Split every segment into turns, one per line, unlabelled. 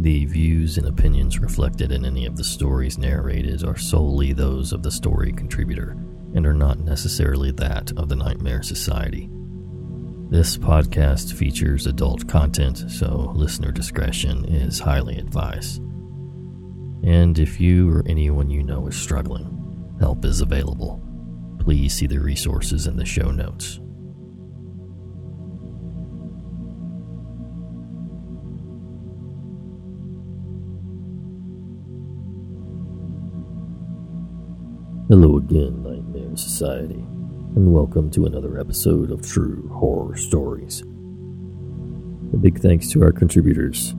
The views and opinions reflected in any of the stories narrated are solely those of the story contributor and are not necessarily that of the Nightmare Society. This podcast features adult content, so listener discretion is highly advised. And if you or anyone you know is struggling, help is available. Please see the resources in the show notes. Hello again, Nightmare Society, and welcome to another episode of True Horror Stories. A big thanks to our contributors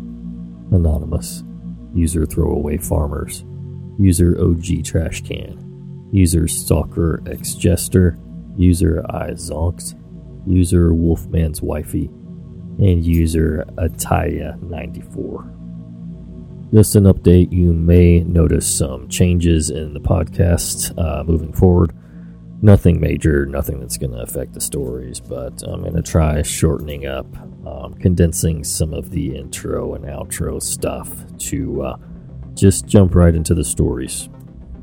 Anonymous, User Throwaway Farmers, User OG Trash Can, User Stalker X Jester, User I Zonks, User Wolfman's Wifey, and User Ataya94. Just an update you may notice some changes in the podcast uh, moving forward. Nothing major, nothing that's going to affect the stories, but I'm going to try shortening up, um, condensing some of the intro and outro stuff to uh, just jump right into the stories.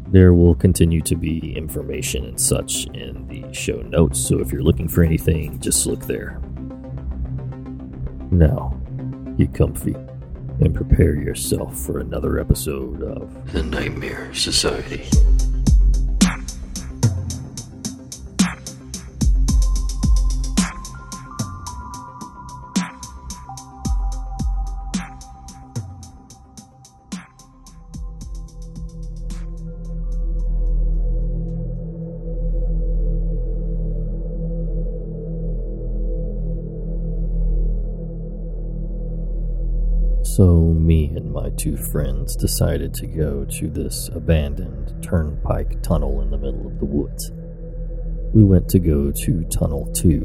There will continue to be information and such in the show notes, so if you're looking for anything, just look there. Now, get comfy and prepare yourself for another episode of
The Nightmare Society.
So, me and my two friends decided to go to this abandoned turnpike tunnel in the middle of the woods. We went to go to Tunnel 2,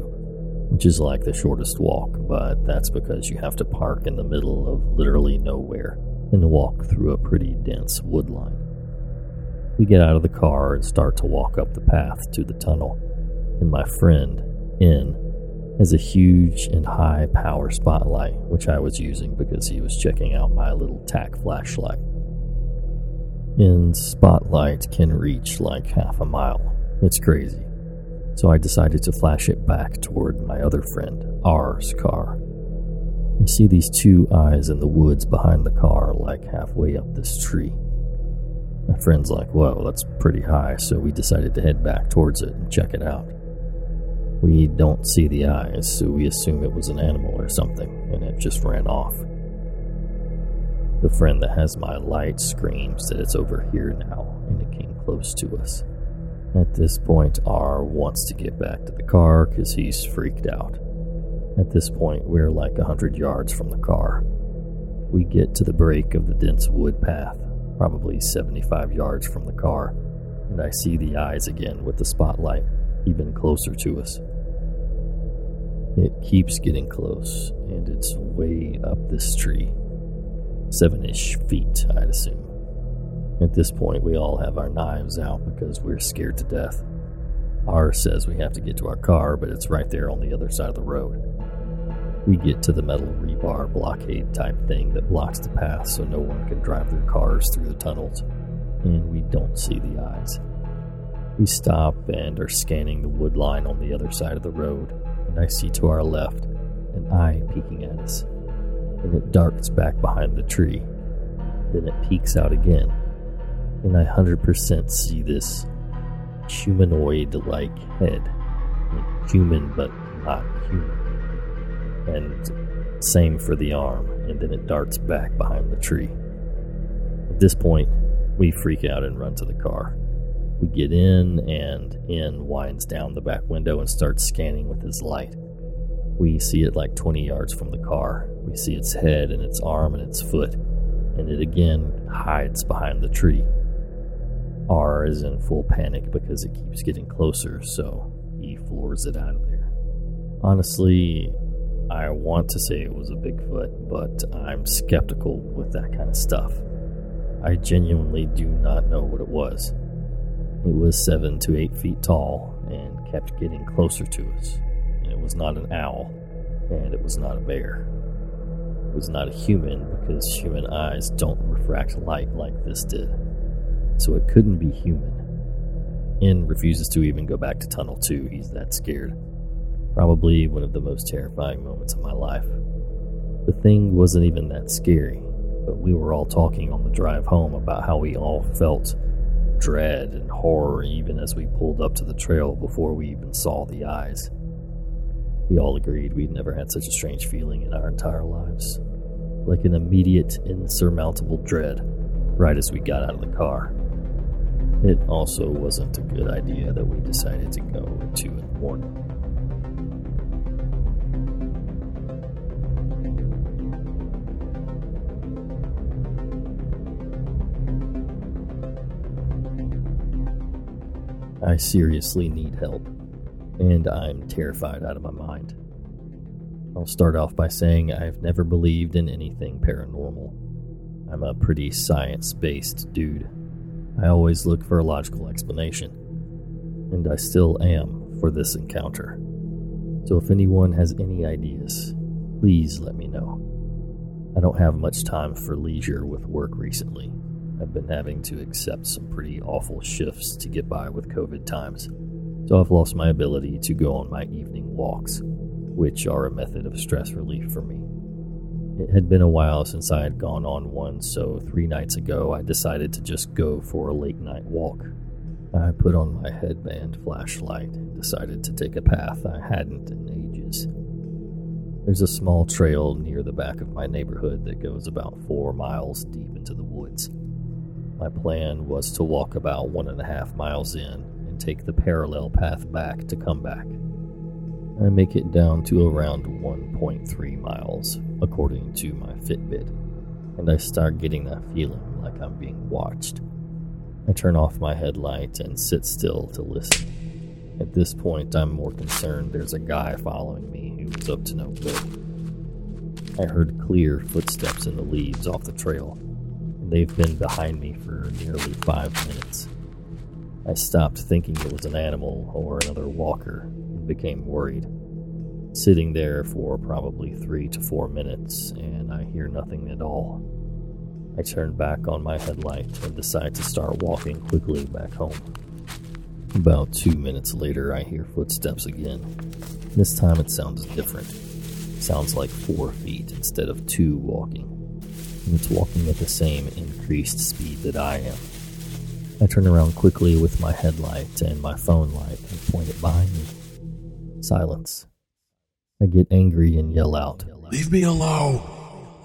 which is like the shortest walk, but that's because you have to park in the middle of literally nowhere and walk through a pretty dense woodline. We get out of the car and start to walk up the path to the tunnel, and my friend, N, has a huge and high power spotlight, which I was using because he was checking out my little tack flashlight. And spotlight can reach like half a mile. It's crazy. So I decided to flash it back toward my other friend, R's car. I see these two eyes in the woods behind the car, like halfway up this tree. My friend's like, whoa, that's pretty high, so we decided to head back towards it and check it out. We don't see the eyes, so we assume it was an animal or something, and it just ran off. The friend that has my light screams that it's over here now, and it came close to us. At this point, R wants to get back to the car because he's freaked out. At this point, we're like a hundred yards from the car. We get to the break of the dense wood path, probably 75 yards from the car, and I see the eyes again with the spotlight even closer to us. It keeps getting close, and it's way up this tree. Seven ish feet, I'd assume. At this point, we all have our knives out because we're scared to death. R says we have to get to our car, but it's right there on the other side of the road. We get to the metal rebar blockade type thing that blocks the path so no one can drive their cars through the tunnels, and we don't see the eyes. We stop and are scanning the wood line on the other side of the road, and I see to our left an eye peeking at us, and it darts back behind the tree. Then it peeks out again, and I 100% see this humanoid like head. Like human, but not human. And same for the arm, and then it darts back behind the tree. At this point, we freak out and run to the car. We get in, and N winds down the back window and starts scanning with his light. We see it like 20 yards from the car. We see its head and its arm and its foot, and it again hides behind the tree. R is in full panic because it keeps getting closer, so he floors it out of there. Honestly, I want to say it was a Bigfoot, but I'm skeptical with that kind of stuff. I genuinely do not know what it was. It was seven to eight feet tall and kept getting closer to us. And it was not an owl, and it was not a bear. It was not a human because human eyes don't refract light like this did. So it couldn't be human. N refuses to even go back to Tunnel 2, he's that scared. Probably one of the most terrifying moments of my life. The thing wasn't even that scary, but we were all talking on the drive home about how we all felt dread and horror even as we pulled up to the trail before we even saw the eyes. We all agreed we'd never had such a strange feeling in our entire lives. Like an immediate, insurmountable dread right as we got out of the car. It also wasn't a good idea that we decided to go at 2 in the morning. I seriously need help, and I'm terrified out of my mind. I'll start off by saying I've never believed in anything paranormal. I'm a pretty science based dude. I always look for a logical explanation, and I still am for this encounter. So if anyone has any ideas, please let me know. I don't have much time for leisure with work recently, I've been having to accept some pretty awful shifts to get by with COVID times, so I've lost my ability to go on my evening walks, which are a method of stress relief for me. It had been a while since I had gone on one, so three nights ago I decided to just go for a late night walk. I put on my headband flashlight and decided to take a path I hadn't in ages. There's a small trail near the back of my neighborhood that goes about four miles deep into the woods. My plan was to walk about one and a half miles in and take the parallel path back to come back. I make it down to around 1.3 miles, according to my Fitbit, and I start getting that feeling like I'm being watched. I turn off my headlight and sit still to listen. At this point, I'm more concerned there's a guy following me who's up to no good. I heard clear footsteps in the leaves off the trail, They've been behind me for nearly five minutes. I stopped thinking it was an animal or another walker and became worried. Sitting there for probably three to four minutes, and I hear nothing at all. I turn back on my headlight and decide to start walking quickly back home. About two minutes later, I hear footsteps again. This time it sounds different. Sounds like four feet instead of two walking and it's walking at the same increased speed that I am. I turn around quickly with my headlight and my phone light and point it behind me. Silence. I get angry and yell out,
Leave me alone!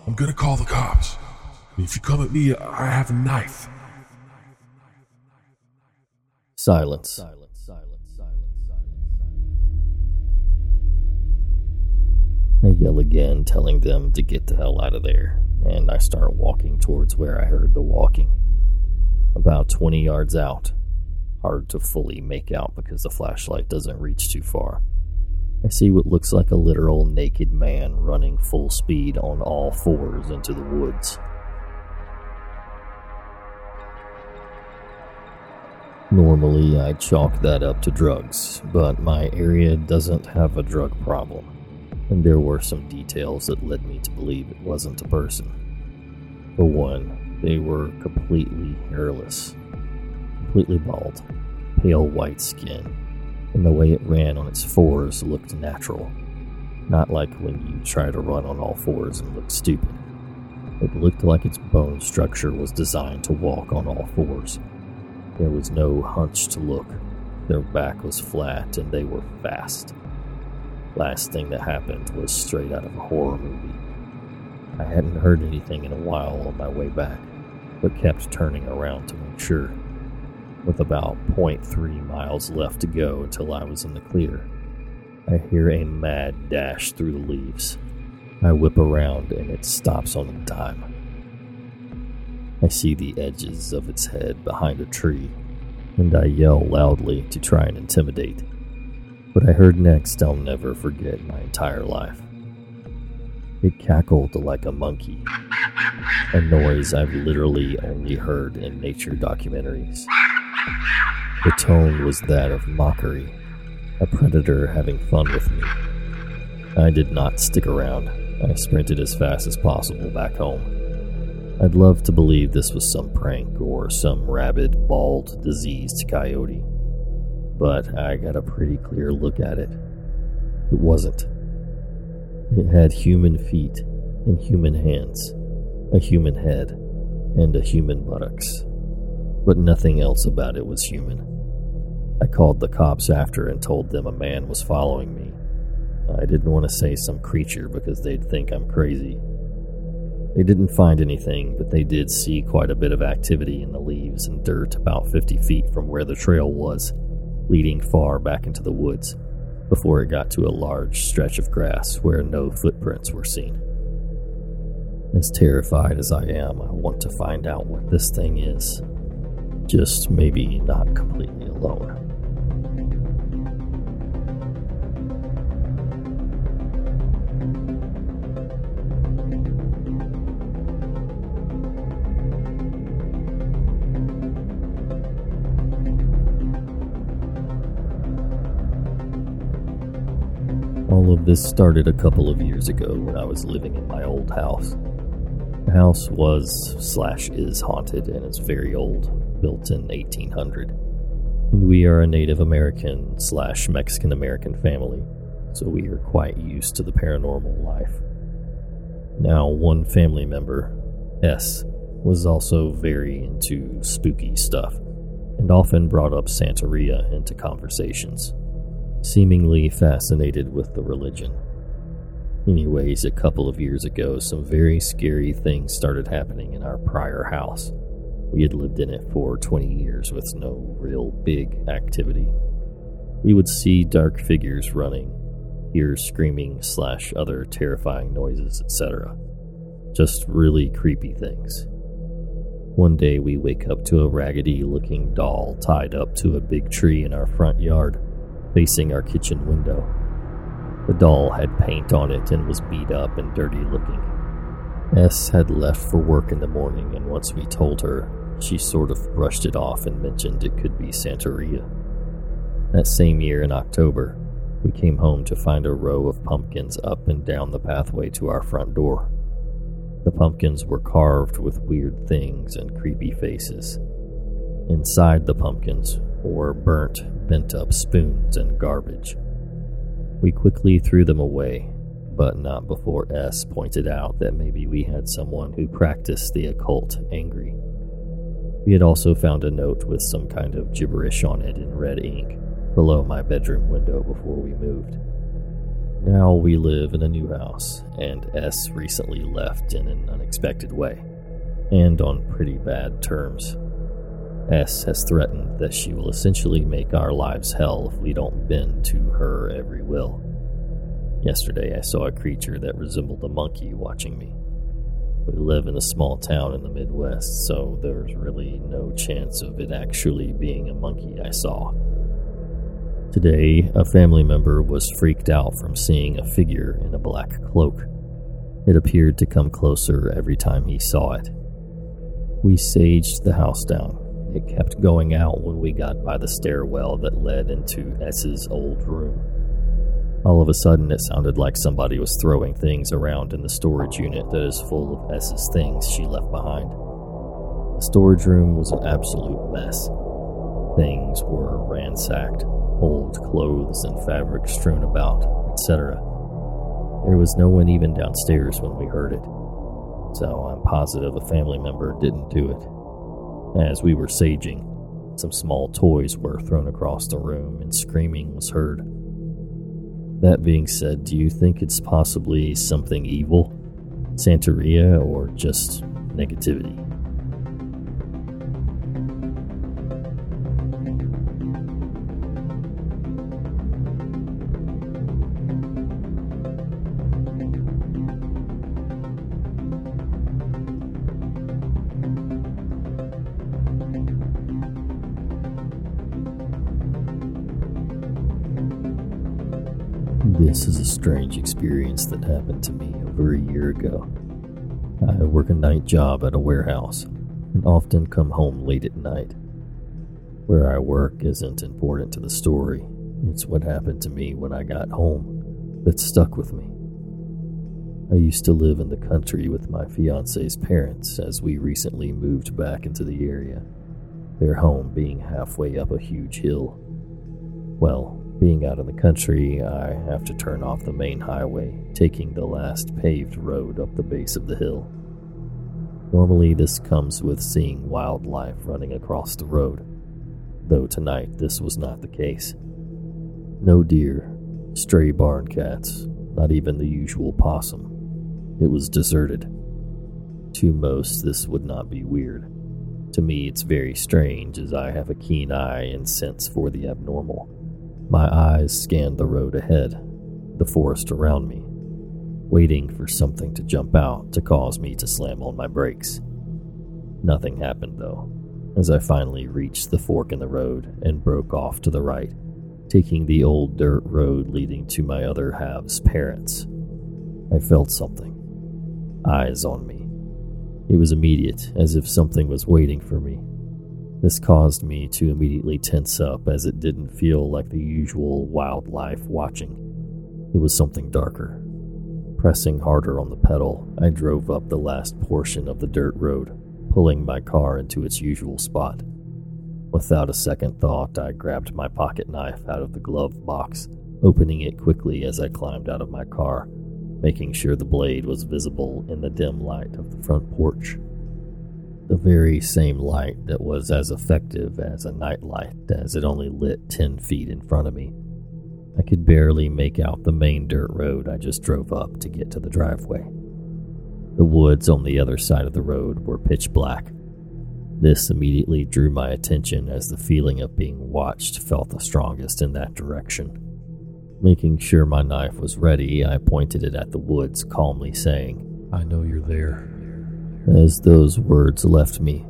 I'm gonna call the cops. If you come at me, I have a knife.
Silence. Silence, silence, silence, silence. I yell again, telling them to get the hell out of there and I start walking towards where I heard the walking. About 20 yards out. Hard to fully make out because the flashlight doesn't reach too far. I see what looks like a literal naked man running full speed on all fours into the woods. Normally, I'd chalk that up to drugs, but my area doesn't have a drug problem and there were some details that led me to believe it wasn't a person. For one, they were completely hairless, completely bald, pale white skin, and the way it ran on its fours looked natural, not like when you try to run on all fours and look stupid. It looked like its bone structure was designed to walk on all fours. There was no hunch to look. Their back was flat and they were fast. Last thing that happened was straight out of a horror movie. I hadn't heard anything in a while on my way back, but kept turning around to make sure. With about 0.3 miles left to go until I was in the clear, I hear a mad dash through the leaves. I whip around and it stops on a dime. I see the edges of its head behind a tree, and I yell loudly to try and intimidate. What I heard next, I'll never forget my entire life. It cackled like a monkey, a noise I've literally only heard in nature documentaries. The tone was that of mockery, a predator having fun with me. I did not stick around. I sprinted as fast as possible back home. I'd love to believe this was some prank or some rabid, bald, diseased coyote, but I got a pretty clear look at it. It wasn't. It had human feet and human hands, a human head, and a human buttocks, but nothing else about it was human. I called the cops after and told them a man was following me. I didn't want to say some creature because they'd think I'm crazy. They didn't find anything, but they did see quite a bit of activity in the leaves and dirt about 50 feet from where the trail was, leading far back into the woods, before it got to a large stretch of grass where no footprints were seen. As terrified as I am, I want to find out what this thing is. Just maybe not completely alone. This started a couple of years ago when I was living in my old house. The house was slash is haunted and is very old, built in 1800. And we are a Native American slash Mexican American family, so we are quite used to the paranormal life. Now, one family member, S, was also very into spooky stuff and often brought up Santeria into conversations, seemingly fascinated with the religion. Anyways, a couple of years ago, some very scary things started happening in our prior house. We had lived in it for 20 years with no real big activity. We would see dark figures running, hear screaming slash other terrifying noises, etc. Just really creepy things. One day we wake up to a raggedy looking doll tied up to a big tree in our front yard, facing our kitchen window. The doll had paint on it and was beat up and dirty looking. S had left for work in the morning, and once we told her, she sort of brushed it off and mentioned it could be Santeria. That same year in October, we came home to find a row of pumpkins up and down the pathway to our front door. The pumpkins were carved with weird things and creepy faces. Inside the pumpkins were burnt, bent up spoons and garbage. We quickly threw them away, but not before S pointed out that maybe we had someone who practiced the occult angry. We had also found a note with some kind of gibberish on it in red ink below my bedroom window before we moved. Now we live in a new house, and S recently left in an unexpected way, and on pretty bad terms. S has threatened that she will essentially make our lives hell if we don't bend to her every will. Yesterday, I saw a creature that resembled a monkey watching me. We live in a small town in the Midwest, so there's really no chance of it actually being a monkey I saw. Today, a family member was freaked out from seeing a figure in a black cloak. It appeared to come closer every time he saw it. We saged the house down. It kept going out when we got by the stairwell that led into S's old room. All of a sudden, it sounded like somebody was throwing things around in the storage unit that is full of S's things she left behind. The storage room was an absolute mess. Things were ransacked, old clothes and fabric strewn about, etc. There was no one even downstairs when we heard it, so I'm positive a family member didn't do it. As we were saging, some small toys were thrown across the room and screaming was heard. That being said, do you think it's possibly something evil? Santeria or just negativity? This is a strange experience that happened to me over a year ago. I work a night job at a warehouse and often come home late at night. Where I work isn't important to the story, it's what happened to me when I got home that stuck with me. I used to live in the country with my fiance's parents as we recently moved back into the area, their home being halfway up a huge hill. Well, being out in the country, I have to turn off the main highway, taking the last paved road up the base of the hill. Normally, this comes with seeing wildlife running across the road, though tonight this was not the case. No deer, stray barn cats, not even the usual possum. It was deserted. To most, this would not be weird. To me, it's very strange as I have a keen eye and sense for the abnormal. My eyes scanned the road ahead, the forest around me, waiting for something to jump out to cause me to slam on my brakes. Nothing happened, though, as I finally reached the fork in the road and broke off to the right, taking the old dirt road leading to my other half's parents. I felt something. Eyes on me. It was immediate, as if something was waiting for me. This caused me to immediately tense up as it didn't feel like the usual wildlife watching. It was something darker, Pressing harder on the pedal, I drove up the last portion of the dirt road, pulling my car into its usual spot. Without a second thought, I grabbed my pocket knife out of the glove box, opening it quickly as I climbed out of my car, making sure the blade was visible in the dim light of the front porch. The very same light that was as effective as a nightlight as it only lit 10 feet in front of me I could barely make out the main dirt road I just drove up to get to the driveway. The woods on the other side of the road were pitch black. This immediately drew my attention as the feeling of being watched felt the strongest in that direction. Making sure my knife was ready, I pointed it at the woods, calmly saying,
I know you're there.
As those words left me,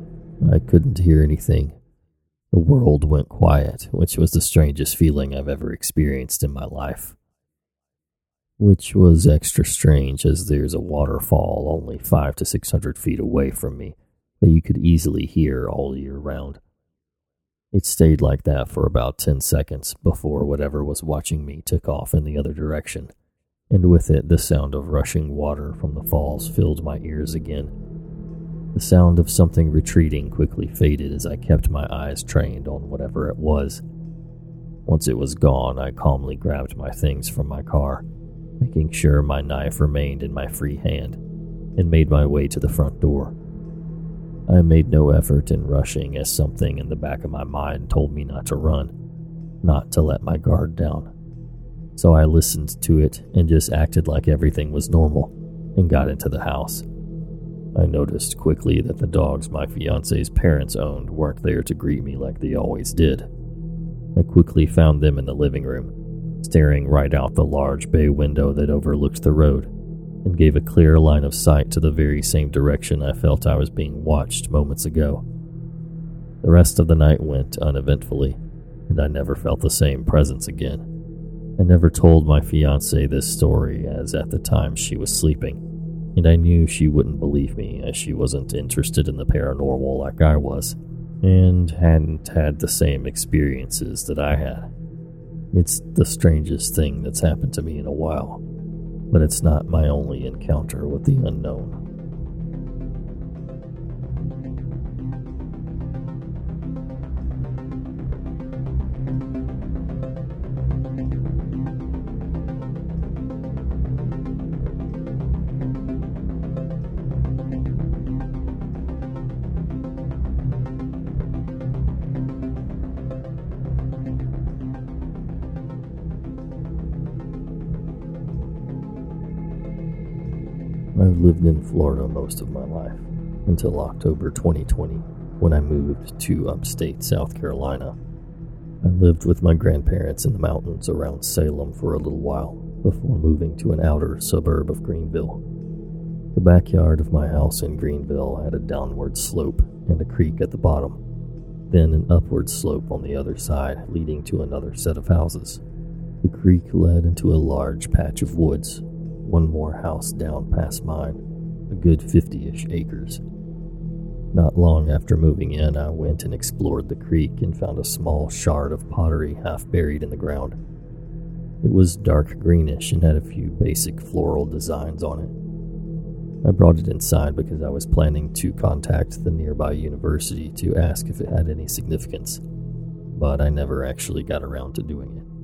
I couldn't hear anything the world went quiet, which was the strangest feeling I've ever experienced in my life. Which was extra strange as there's a waterfall only five to six hundred feet away from me that you could easily hear all year round. It stayed like that for about ten seconds before whatever was watching me took off in the other direction, and with it the sound of rushing water from the falls filled my ears again. The sound of something retreating quickly faded as I kept my eyes trained on whatever it was. Once it was gone, I calmly grabbed my things from my car, making sure my knife remained in my free hand, and made my way to the front door. I made no effort in rushing as something in the back of my mind told me not to run, not to let my guard down. So I listened to it and just acted like everything was normal and got into the house. I noticed quickly that the dogs my fiance's parents owned weren't there to greet me like they always did. I quickly found them in the living room, staring right out the large bay window that overlooked the road, and gave a clear line of sight to the very same direction I felt I was being watched moments ago. The rest of the night went uneventfully, and I never felt the same presence again. I never told my fiance this story, as at the time she was sleeping and I knew she wouldn't believe me as she wasn't interested in the paranormal like I was, and hadn't had the same experiences that I had. It's the strangest thing that's happened to me in a while, but it's not my only encounter with the unknown. I've lived in Florida most of my life until October 2020 when I moved to upstate South Carolina. I lived with my grandparents in the mountains around Salem for a little while before moving to an outer suburb of Greenville. The backyard of my house in Greenville had a downward slope and a creek at the bottom, then an upward slope on the other side leading to another set of houses. The creek led into a large patch of woods one more house down past mine, a good 50 ish acres. Not long after moving in, I went and explored the creek and found a small shard of pottery half buried in the ground. It was dark greenish and had a few basic floral designs on it, I brought it inside because I was planning to contact the nearby university to ask if it had any significance, but I never actually got around to doing it.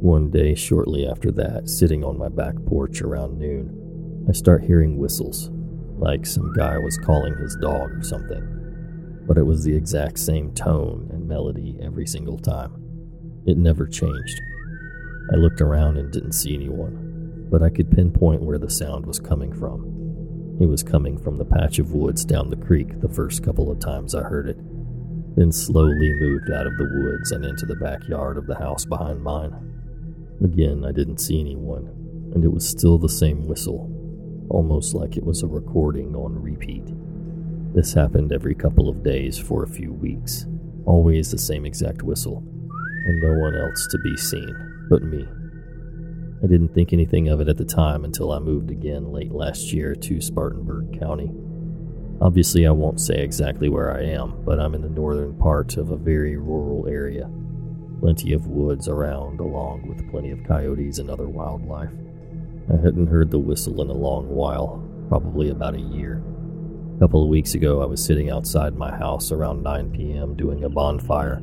One day, shortly after that, sitting on my back porch around noon, I start hearing whistles, like some guy was calling his dog or something. But it was the exact same tone and melody every single time. It never changed. I looked around and didn't see anyone, but I could pinpoint where the sound was coming from. It was coming from the patch of woods down the creek the first couple of times I heard it, then slowly moved out of the woods and into the backyard of the house behind mine. Again, I didn't see anyone, and it was still the same whistle, almost like it was a recording on repeat. This happened every couple of days for a few weeks, always the same exact whistle, and no one else to be seen but me. I didn't think anything of it at the time until I moved again late last year to Spartanburg County. Obviously, I won't say exactly where I am, but I'm in the northern part of a very rural area. Plenty of woods around, along with plenty of coyotes and other wildlife. I hadn't heard the whistle in a long while, probably about a year. A couple of weeks ago, I was sitting outside my house around 9 p.m. doing a bonfire.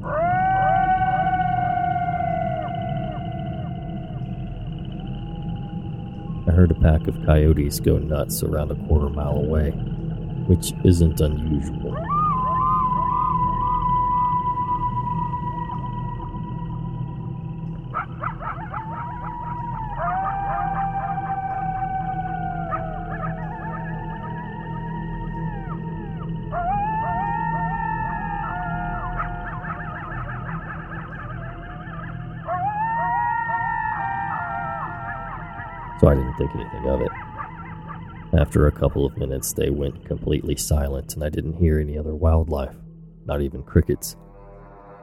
I heard a pack of coyotes go nuts around a quarter mile away, which isn't unusual. Think anything of it. After a couple of minutes, they went completely silent, and I didn't hear any other wildlife, not even crickets.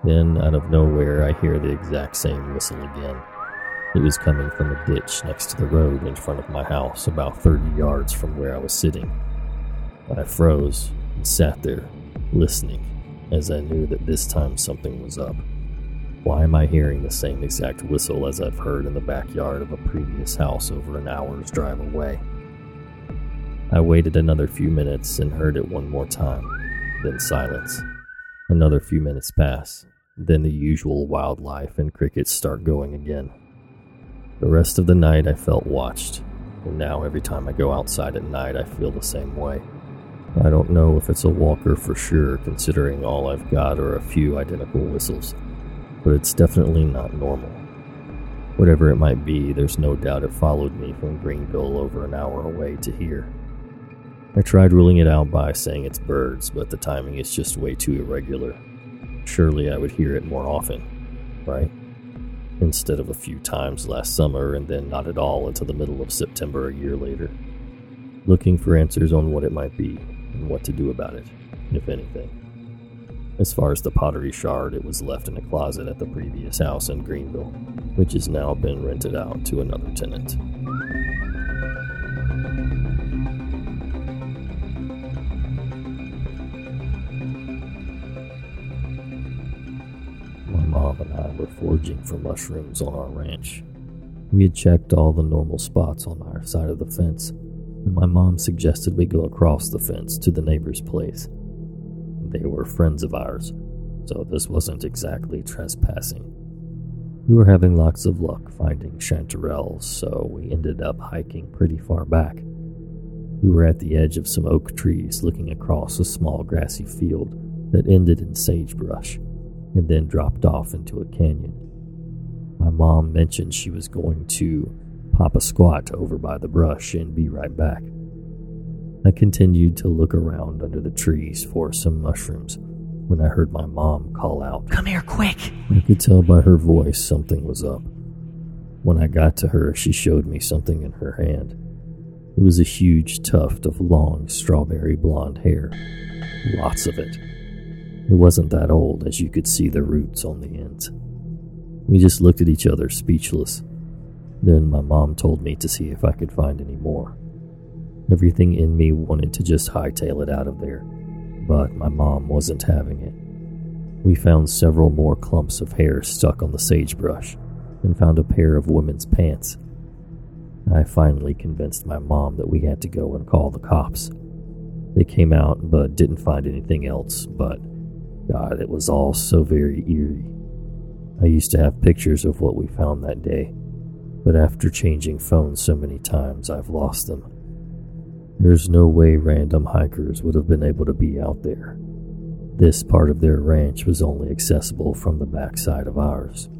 Then, out of nowhere, I hear the exact same whistle again. It was coming from a ditch next to the road in front of my house, about 30 yards from where I was sitting. I froze and sat there, listening, as I knew that this time something was up. Why am I hearing the same exact whistle as I've heard in the backyard of a previous house over an hour's drive away? I waited another few minutes and heard it one more time, then silence. Another few minutes pass, then the usual wildlife and crickets start going again. The rest of the night I felt watched, and now every time I go outside at night I feel the same way. I don't know if it's a walker for sure, considering all I've got are a few identical whistles but it's definitely not normal. Whatever it might be, there's no doubt it followed me from Greenville over an hour away to here. I tried ruling it out by saying it's birds, but the timing is just way too irregular. Surely I would hear it more often, right? Instead of a few times last summer and then not at all until the middle of September a year later. Looking for answers on what it might be and what to do about it, if anything. As far as the pottery shard, it was left in a closet at the previous house in Greenville, which has now been rented out to another tenant. My mom and I were foraging for mushrooms on our ranch. We had checked all the normal spots on our side of the fence, and my mom suggested we go across the fence to the neighbor's place they were friends of ours, so this wasn't exactly trespassing. We were having lots of luck finding chanterelles, so we ended up hiking pretty far back. We were at the edge of some oak trees looking across a small grassy field that ended in sagebrush and then dropped off into a canyon. My mom mentioned she was going to pop a squat over by the brush and be right back. I continued to look around under the trees for some mushrooms when I heard my mom call out,
Come here, quick!
I could tell by her voice something was up. When I got to her, she showed me something in her hand. It was a huge tuft of long strawberry blonde hair. Lots of it. It wasn't that old, as you could see the roots on the ends. We just looked at each other, speechless. Then my mom told me to see if I could find any more. Everything in me wanted to just hightail it out of there, but my mom wasn't having it. We found several more clumps of hair stuck on the sagebrush and found a pair of women's pants. I finally convinced my mom that we had to go and call the cops. They came out but didn't find anything else, but God, it was all so very eerie. I used to have pictures of what we found that day, but after changing phones so many times, I've lost them. There's no way random hikers would have been able to be out there. This part of their ranch was only accessible from the backside of ours.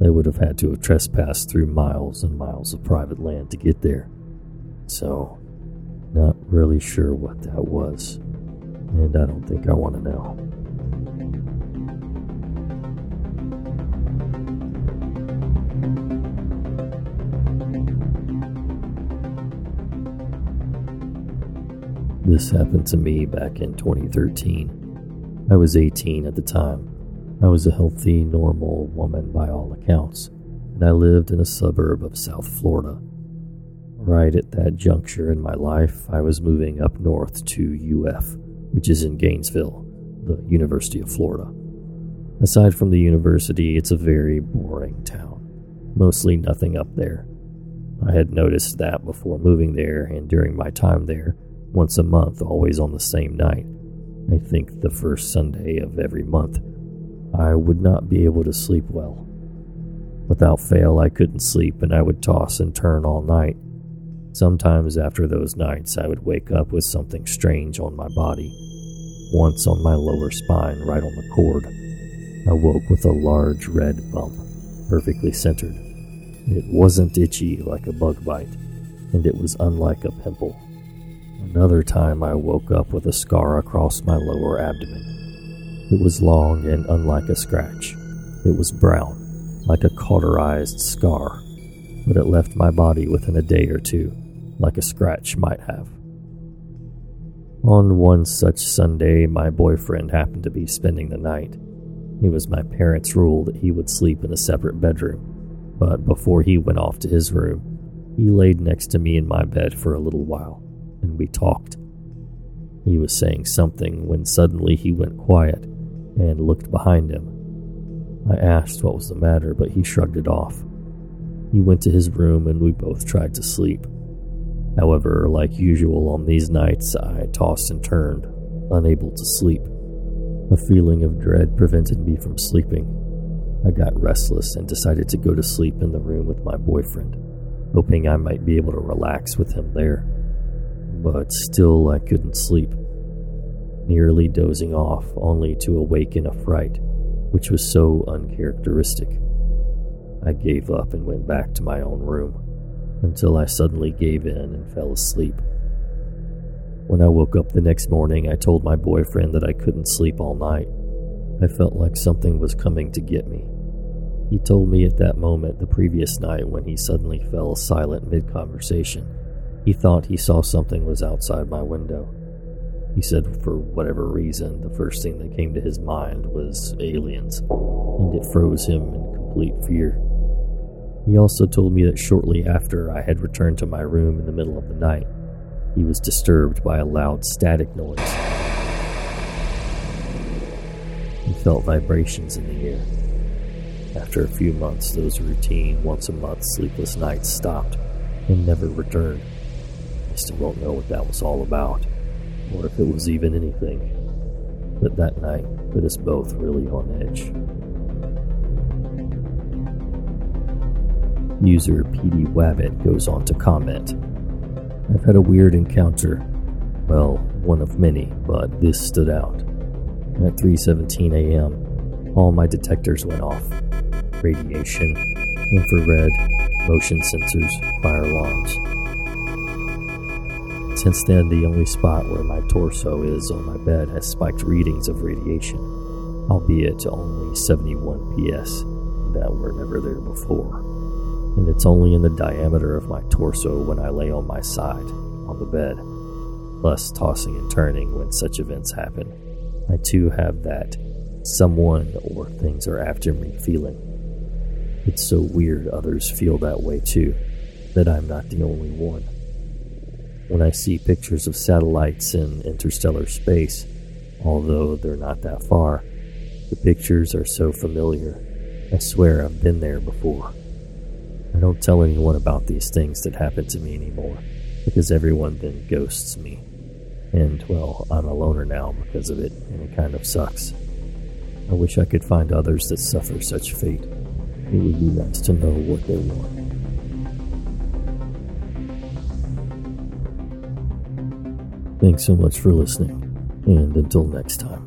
They would have had to have trespassed through miles and miles of private land to get there. So, not really sure what that was, and I don't think I want to know. This happened to me back in 2013. I was 18 at the time. I was a healthy, normal woman by all accounts, and I lived in a suburb of South Florida. Right at that juncture in my life, I was moving up north to UF, which is in Gainesville, the University of Florida. Aside from the university, it's a very boring town. Mostly nothing up there. I had noticed that before moving there, and during my time there, once a month, always on the same night. I think the first Sunday of every month. I would not be able to sleep well. Without fail, I couldn't sleep and I would toss and turn all night. Sometimes after those nights, I would wake up with something strange on my body. Once on my lower spine, right on the cord, I woke with a large red bump, perfectly centered. It wasn't itchy like a bug bite, and it was unlike a pimple. Another time I woke up with a scar across my lower abdomen. It was long and unlike a scratch. It was brown, like a cauterized scar, but it left my body within a day or two, like a scratch might have. On one such Sunday, my boyfriend happened to be spending the night. It was my parents' rule that he would sleep in a separate bedroom, but before he went off to his room, he laid next to me in my bed for a little while and we talked. He was saying something when suddenly he went quiet and looked behind him. I asked what was the matter, but he shrugged it off. He went to his room and we both tried to sleep. However, like usual on these nights, I tossed and turned, unable to sleep. A feeling of dread prevented me from sleeping. I got restless and decided to go to sleep in the room with my boyfriend, hoping I might be able to relax with him there but still I couldn't sleep, nearly dozing off only to awake in a fright, which was so uncharacteristic. I gave up and went back to my own room until I suddenly gave in and fell asleep. When I woke up the next morning, I told my boyfriend that I couldn't sleep all night. I felt like something was coming to get me. He told me at that moment the previous night when he suddenly fell silent mid conversation he thought he saw something was outside my window. He said for whatever reason, the first thing that came to his mind was aliens, and it froze him in complete fear. He also told me that shortly after I had returned to my room in the middle of the night, he was disturbed by a loud static noise. He felt vibrations in the air. After a few months, those routine, once a month sleepless nights stopped and never returned. I still don't know what that was all about, or if it was even anything. But that night put us both really on edge. User PD Wabbit goes on to comment I've had a weird encounter. Well, one of many, but this stood out. At 3:17 a.m., all my detectors went off. Radiation, infrared, motion sensors, fire alarms. Since then, the only spot where my torso is on my bed has spiked readings of radiation, albeit only 71 ps that were never there before. And it's only in the diameter of my torso when I lay on my side, on the bed, less tossing and turning when such events happen. I too have that someone or things are after me feeling. It's so weird others feel that way too, that I'm not the only one when I see pictures of satellites in interstellar space, although they're not that far. The pictures are so familiar. I swear I've been there before. I don't tell anyone about these things that happen to me anymore, because everyone then ghosts me. And, well, I'm a loner now because of it, and it kind of sucks. I wish I could find others that suffer such fate. It would be nice to know what they want. Thanks so much for listening, and until next time.